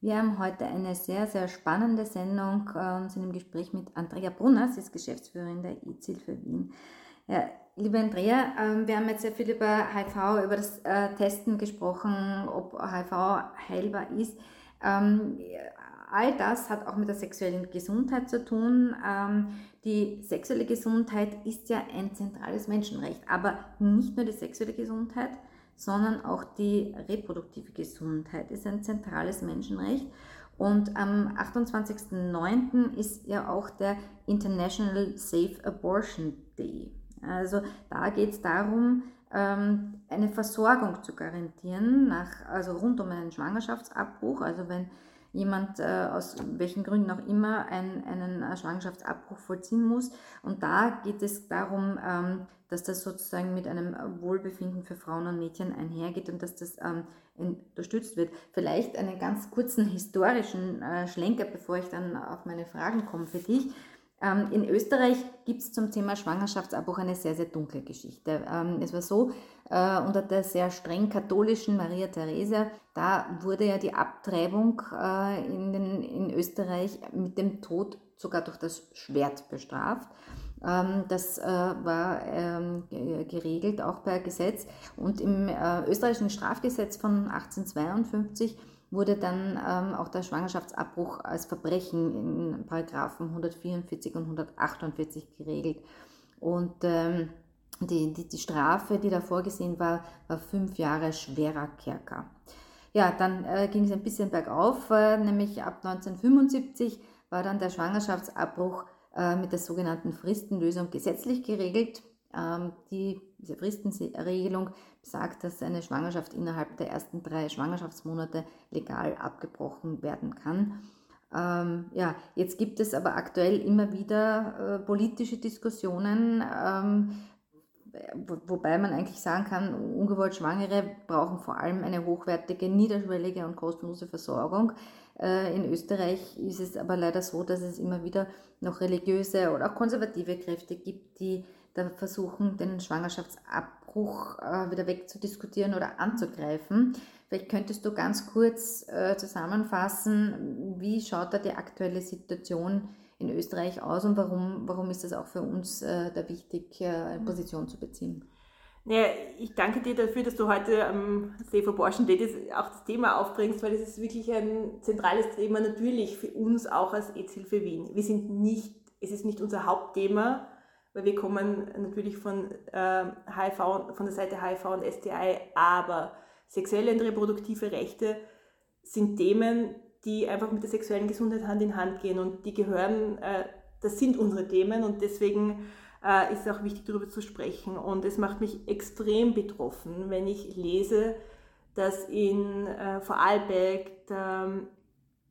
Wir haben heute eine sehr, sehr spannende Sendung und sind im Gespräch mit Andrea Brunner, sie ist Geschäftsführerin der IZIL-Hilfe Wien. Ja, liebe Andrea, ähm, wir haben jetzt sehr viel über HIV, über das äh, Testen gesprochen, ob HIV heilbar ist. Ähm, all das hat auch mit der sexuellen Gesundheit zu tun. Ähm, die sexuelle Gesundheit ist ja ein zentrales Menschenrecht, aber nicht nur die sexuelle Gesundheit, sondern auch die reproduktive Gesundheit ist ein zentrales Menschenrecht. Und am 28.09. ist ja auch der International Safe Abortion Day. Also da geht es darum, ähm, eine Versorgung zu garantieren, nach, also rund um einen Schwangerschaftsabbruch. Also wenn jemand äh, aus welchen Gründen auch immer ein, einen äh, Schwangerschaftsabbruch vollziehen muss. Und da geht es darum, ähm, dass das sozusagen mit einem Wohlbefinden für Frauen und Mädchen einhergeht und dass das ähm, unterstützt wird. Vielleicht einen ganz kurzen historischen äh, Schlenker, bevor ich dann auf meine Fragen komme für dich. Ähm, in Österreich gibt es zum Thema Schwangerschaftsabbruch eine sehr, sehr dunkle Geschichte. Ähm, es war so, äh, unter der sehr streng katholischen Maria Theresia, da wurde ja die Abtreibung äh, in, den, in Österreich mit dem Tod sogar durch das Schwert bestraft. Ähm, das äh, war geregelt auch per Gesetz. Und im österreichischen Strafgesetz von 1852 wurde dann ähm, auch der Schwangerschaftsabbruch als Verbrechen in Paragraphen 144 und 148 geregelt. Und ähm, die, die, die Strafe, die da vorgesehen war, war fünf Jahre schwerer Kerker. Ja, dann äh, ging es ein bisschen bergauf, äh, nämlich ab 1975 war dann der Schwangerschaftsabbruch äh, mit der sogenannten Fristenlösung gesetzlich geregelt. Ähm, die, diese Fristenregelung besagt, dass eine Schwangerschaft innerhalb der ersten drei Schwangerschaftsmonate legal abgebrochen werden kann. Ähm, ja, jetzt gibt es aber aktuell immer wieder äh, politische Diskussionen, ähm, wo, wobei man eigentlich sagen kann, ungewollt Schwangere brauchen vor allem eine hochwertige, niederschwellige und kostenlose Versorgung. Äh, in Österreich ist es aber leider so, dass es immer wieder noch religiöse oder auch konservative Kräfte gibt, die da versuchen, den Schwangerschaftsabbruch äh, wieder wegzudiskutieren oder anzugreifen. Vielleicht könntest du ganz kurz äh, zusammenfassen, wie schaut da die aktuelle Situation in Österreich aus und warum, warum ist es auch für uns äh, da wichtig, äh, eine Position zu beziehen? Naja, ich danke dir dafür, dass du heute am See for Borschen auch das Thema aufbringst, weil es ist wirklich ein zentrales Thema natürlich für uns auch als EZ-Hilfe Wien. Wir sind nicht, es ist nicht unser Hauptthema, weil wir kommen natürlich von äh, HIV, von der Seite HIV und STI, aber sexuelle und reproduktive Rechte sind Themen, die einfach mit der sexuellen Gesundheit Hand in Hand gehen und die gehören, äh, das sind unsere Themen und deswegen äh, ist es auch wichtig, darüber zu sprechen. Und es macht mich extrem betroffen, wenn ich lese, dass in äh, Vorarlberg ähm,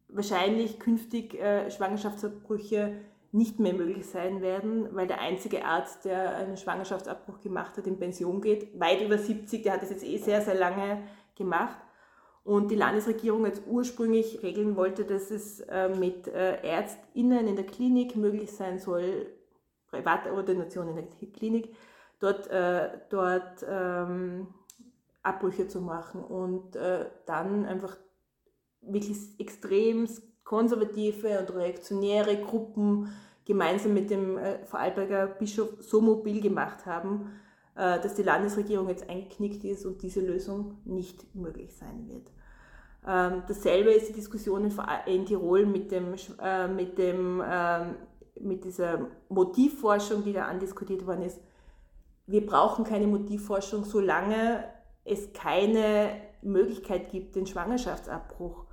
wahrscheinlich künftig äh, Schwangerschaftsabbrüche nicht mehr möglich sein werden, weil der einzige Arzt, der einen Schwangerschaftsabbruch gemacht hat, in Pension geht, weit über 70, der hat das jetzt eh sehr, sehr lange gemacht. Und die Landesregierung jetzt ursprünglich regeln wollte, dass es äh, mit äh, ÄrztInnen in der Klinik möglich sein soll, private Ordination in der Klinik, dort, äh, dort ähm, Abbrüche zu machen und dann einfach wirklich extrem konservative und reaktionäre Gruppen gemeinsam mit dem äh, Vorarlberger Bischof so mobil gemacht haben, äh, dass die Landesregierung jetzt eingeknickt ist und diese Lösung nicht möglich sein wird. Ähm, dasselbe ist die Diskussion in, Tirol mit, dem, äh, mit, dem, ähm, mit dieser Motivforschung, die da andiskutiert worden ist. Wir brauchen keine Motivforschung, solange es keine Möglichkeit gibt, den Schwangerschaftsabbruch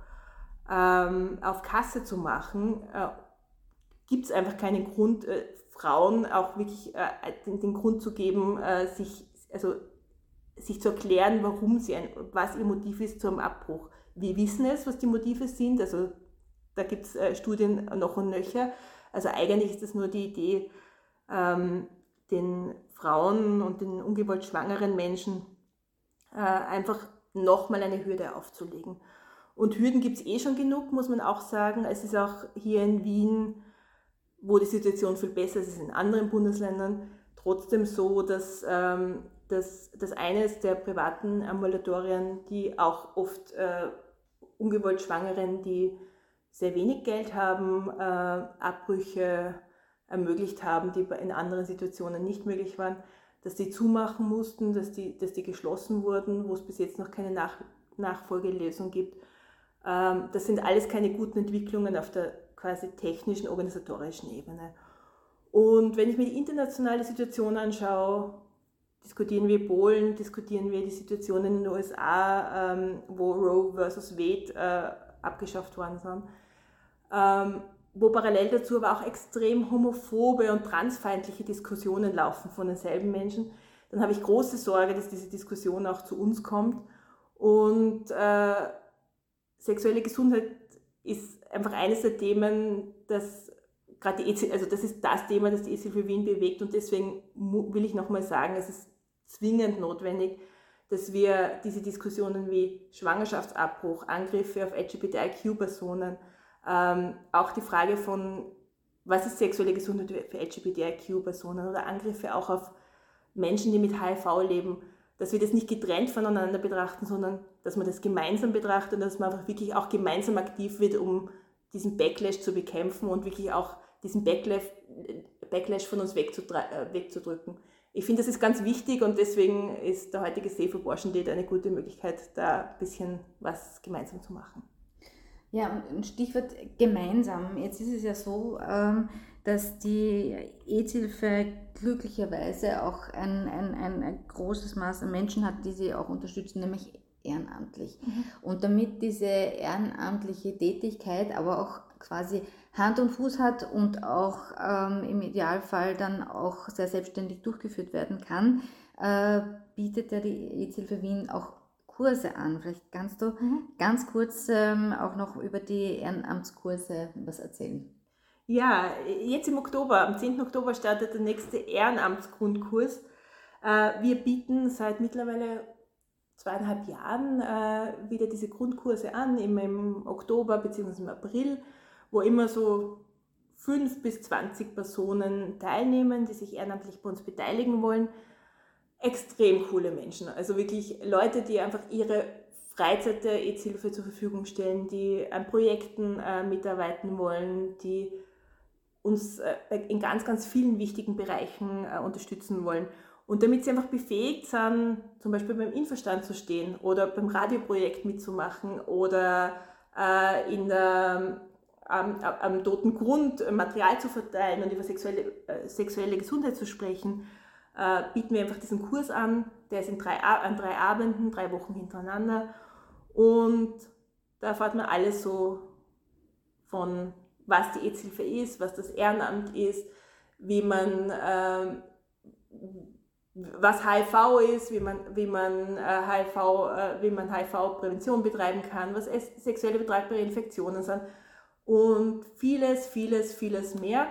ähm, auf Kasse zu machen, äh, gibt es einfach keinen Grund, äh, Frauen auch wirklich äh, den, den, Grund zu geben, äh, sich, also, sich zu erklären, warum sie ein, was ihr Motiv ist zum Abbruch. Wir wissen es, was die Motive sind, also da gibt es äh, Studien noch und nöcher. Also eigentlich ist das nur die Idee, ähm, den Frauen und den ungewollt schwangeren Menschen äh, einfach nochmal eine Hürde aufzulegen. Und Hürden gibt es eh schon genug, muss man auch sagen. Es ist auch hier in Wien, wo die Situation viel besser ist als in anderen Bundesländern, trotzdem so, dass ähm, dass, dass eines der privaten Ambulatorien, die auch oft äh, ungewollt Schwangeren, die sehr wenig Geld haben, äh, Abbrüche ermöglicht haben, die in anderen Situationen nicht möglich waren, dass die zumachen mussten, dass die, dass die geschlossen wurden, wo es bis jetzt noch keine Nach Nachfolgelösung gibt. Ähm, das sind alles keine guten Entwicklungen auf der quasi technischen, organisatorischen Ebene. Und wenn ich mir die internationale Situation anschaue, diskutieren wir Polen, diskutieren wir die Situation in den USA, ähm, wo Roe versus Wade äh, abgeschafft worden sind, ähm, wo parallel dazu aber auch extrem homophobe und transfeindliche Diskussionen laufen von denselben Menschen, dann habe ich große Sorge, dass diese Diskussion auch zu uns kommt. Und äh, sexuelle Gesundheit ist einfach eines der Themen, das gerade die EZ, also das ist das Thema, das die EZ für Wien bewegt und deswegen will ich nochmal sagen, es ist zwingend notwendig, dass wir diese Diskussionen wie Schwangerschaftsabbruch, Angriffe auf LGBTIQ-Personen, ähm, auch die Frage von, was ist sexuelle Gesundheit für LGBTIQ-Personen oder Angriffe auch auf Menschen, die mit HIV leben, dass wir das nicht getrennt voneinander betrachten, sondern dass man das gemeinsam betrachtet und dass man einfach wirklich auch gemeinsam aktiv wird, um diesen Backlash zu bekämpfen und wirklich auch diesen Backlash, Backlash von uns äh, wegzudrücken. Ich finde, das ist ganz wichtig und deswegen ist der heutige See für Borschendate eine gute Möglichkeit, da ein bisschen was gemeinsam zu machen. Ja, ein Stichwort gemeinsam. Jetzt ist es ja so, ähm, dass die EZ-Hilfe glücklicherweise auch ein, ein, ein, großes Maß an Menschen hat, die sie auch unterstützen, nämlich ehrenamtlich. Mhm. Und damit diese ehrenamtliche Tätigkeit aber auch quasi Hand und Fuß hat und auch ähm, im Idealfall dann auch sehr selbstständig durchgeführt werden kann, äh, bietet ja die EZ-Hilfe Wien auch Kurse an. Vielleicht kannst du mhm. ganz kurz ähm, auch noch über die Ehrenamtskurse was erzählen. Ja, jetzt im Oktober, am 10. Oktober startet der nächste Ehrenamtsgrundkurs. Äh, wir bieten seit mittlerweile zweieinhalb Jahren äh, wieder diese Grundkurse an, immer im Oktober bzw. im April, wo immer so fünf bis zwanzig Personen teilnehmen, die sich ehrenamtlich bei uns beteiligen wollen extrem coole Menschen. Also wirklich Leute, die einfach ihre Freizeit der EZ-Hilfe zur Verfügung stellen, die an Projekten äh, mitarbeiten wollen, die uns äh, in ganz, ganz vielen wichtigen Bereichen äh, unterstützen wollen. Und damit sie einfach befähigt sind, zum Beispiel beim Infostand zu stehen oder beim Radioprojekt mitzumachen oder äh, in der, am, am toten Grund Material zu verteilen und über sexuelle, äh, sexuelle Gesundheit zu sprechen, äh, bieten wir einfach diesen Kurs an. Der ist in drei, an drei Abenden, drei Wochen hintereinander. Und da erfahrt man alles so von, was die EZ-Hilfe ist, was das Ehrenamt ist, wie man, äh, was HIV ist, wie man, wie man, äh, HIV, äh, wie man HIV-Prävention betreiben kann, was sexuelle betragbare Infektionen sind und vieles, vieles, vieles mehr.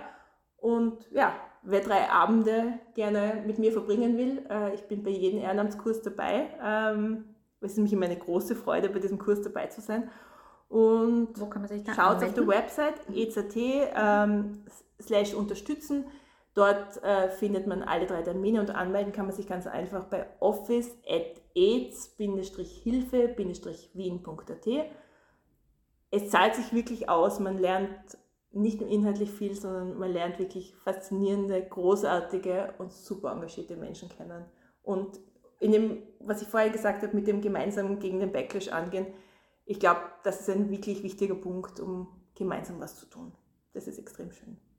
Und ja, wer drei Abende gerne mit mir verbringen will, äh, ich bin bei jedem Ehrenamtskurs dabei. Ähm, es ist nämlich immer eine große Freude, bei diesem Kurs dabei zu sein. Und schaut auf der Website ezat ähm, slash unterstützen. Dort äh, findet man alle drei Termine und anmelden kann man sich ganz einfach bei office at aids-hilfe-wien.at. Es zahlt sich wirklich aus, man lernt nicht nur inhaltlich viel, sondern man lernt wirklich faszinierende, großartige und super engagierte Menschen kennen. Und in dem, was ich vorher gesagt habe, mit dem gemeinsam gegen den Backlash angehen, ich glaube, das ist ein wirklich wichtiger Punkt, um gemeinsam was zu tun. Das ist extrem schön.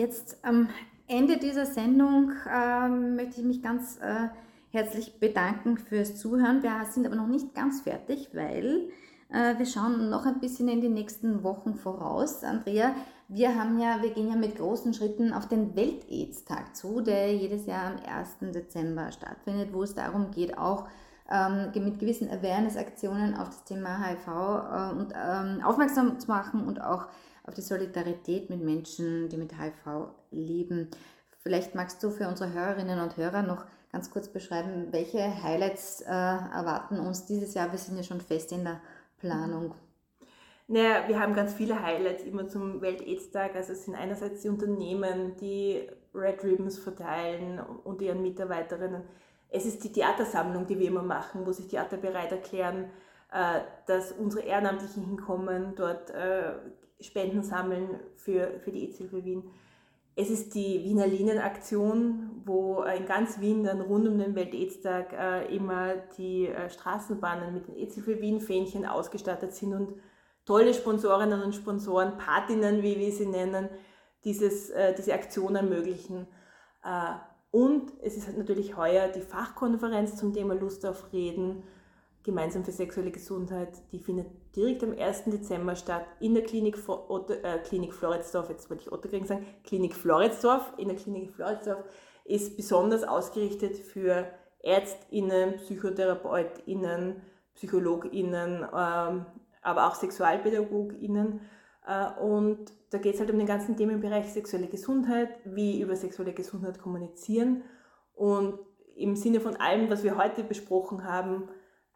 Jetzt am Ende dieser Sendung ähm, möchte ich mich ganz äh, herzlich bedanken fürs Zuhören. Wir sind aber noch nicht ganz fertig, weil äh, wir schauen noch ein bisschen in die nächsten Wochen voraus. Andrea, wir haben ja, wir gehen ja mit großen Schritten auf den Welt-AIDS-Tag zu, der jedes Jahr am 1. Dezember stattfindet, wo es darum geht, auch ähm, mit gewissen Awareness-Aktionen auf das Thema HIV äh, und, ähm, aufmerksam zu machen und auch auf die Solidarität mit Menschen, die mit HIV leben. Vielleicht magst du für unsere Hörerinnen und Hörer noch ganz kurz beschreiben, welche Highlights äh, erwarten uns dieses Jahr? Wir sind ja schon fest in der Planung. Naja, wir haben ganz viele Highlights immer zum Welt-AIDS-Tag. Also es sind einerseits die Unternehmen, die Red Ribbons verteilen und ihren Mitarbeiterinnen. Es ist die Theatersammlung, die wir immer machen, wo sich Theater bereit erklären, äh, dass unsere Ehrenamtlichen hinkommen, dort äh, Spenden sammeln für, für die AIDS-Hilfe Wien. Es ist die Wiener Linienaktion, wo in ganz Wien dann rund um den Welt-AIDS-Tag äh, immer die äh, Straßenbahnen mit den AIDS-Hilfe Wien-Fähnchen ausgestattet sind und tolle Sponsorinnen und Sponsoren, Patinnen, wie wir sie nennen, dieses, äh, diese Aktion ermöglichen. Äh, und es ist natürlich heuer die Fachkonferenz zum Thema Lust auf Reden, gemeinsam für sexuelle Gesundheit. Die findet direkt am 1. Dezember statt in der Klinik, Otto, äh, Klinik Floridsdorf, jetzt wollte ich Otterkring sagen, Klinik Floridsdorf, in der Klinik Floridsdorf ist besonders ausgerichtet für ÄrztInnen, PsychotherapeutInnen, PsychologInnen, ähm, aber auch SexualpädagogInnen. Äh, und da geht es halt um den ganzen Themenbereich sexuelle Gesundheit, wie über sexuelle Gesundheit kommunizieren und im Sinne von allem, was wir heute besprochen haben,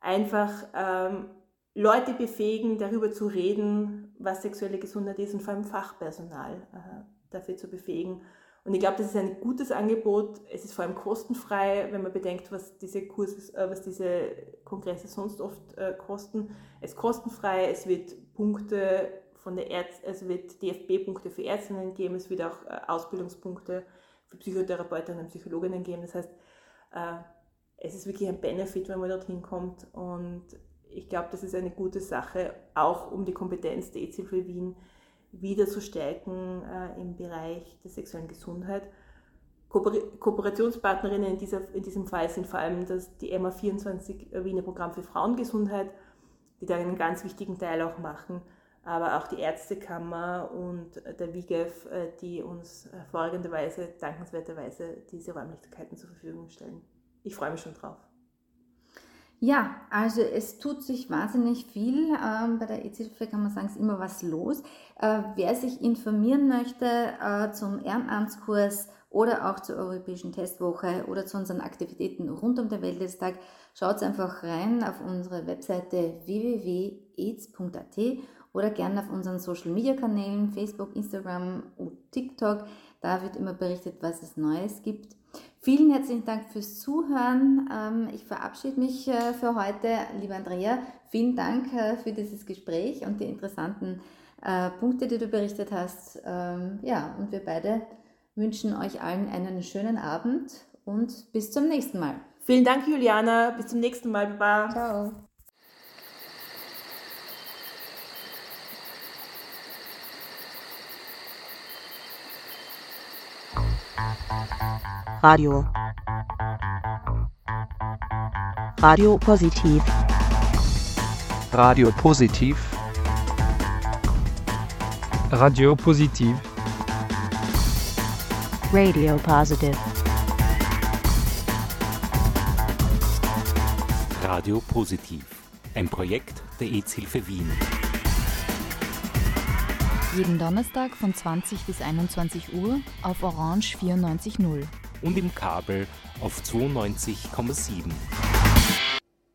einfach ähm, Leute befähigen, darüber zu reden, was sexuelle Gesundheit ist und vor allem Fachpersonal äh, dafür zu befähigen. Und ich glaube, das ist ein gutes Angebot. Es ist vor allem kostenfrei, wenn man bedenkt, was diese Kurse, äh, was diese Kongresse sonst oft äh, kosten. Es ist kostenfrei, es wird Punkte von der Ärzt, es wird DFB-Punkte für Ärztinnen geben, es wird auch äh, Ausbildungspunkte für Psychotherapeutinnen und Psychologinnen geben. Das heißt, äh, es ist wirklich ein Benefit, wenn man dorthin kommt. Und ich glaube, das ist eine gute Sache, auch um die Kompetenz der EZV Wien wieder zu stärken äh, im Bereich der sexuellen Gesundheit. Kooper Kooperationspartnerinnen in, dieser, in diesem Fall sind vor allem das, die MA24 Wiener Programm für Frauengesundheit, die da einen ganz wichtigen Teil auch machen, aber auch die Ärztekammer und der WIGEF, äh, die uns hervorragenderweise, dankenswerterweise diese Räumlichkeiten zur Verfügung stellen. Ich freue mich schon drauf. Ja, also es tut sich wahnsinnig viel. Ähm, bei der EZ-Hilfe kann man sagen, ist immer was los. Äh, wer sich informieren möchte äh, zum Ehrenamtskurs oder auch zur Europäischen Testwoche oder zu unseren Aktivitäten rund um den Weltletztag, schaut einfach rein auf unsere Webseite www.aids.at oder gerne auf unseren Social Media Kanälen Facebook, Instagram und TikTok. Da wird immer berichtet, was es Neues gibt. Vielen herzlichen Dank fürs Zuhören. Ähm, ich verabschiede mich äh, für heute. Liebe Andrea, vielen Dank äh, für dieses Gespräch und die interessanten äh, Punkte, die du berichtet hast. Ähm, ja, und wir beide wünschen euch allen einen schönen Abend und bis zum nächsten Mal. Vielen Dank, Juliana. Bis zum nächsten Mal. Baba. Ciao. Radio Radio Positiv. Radio Positiv. Radio Positiv. Radio Positive. Radio Positiv. Ein Projekt der EZ-Hilfe Wien. Jeden Donnerstag von 20 bis 21 Uhr auf Orange 94.0. Und im Kabel auf 92,7.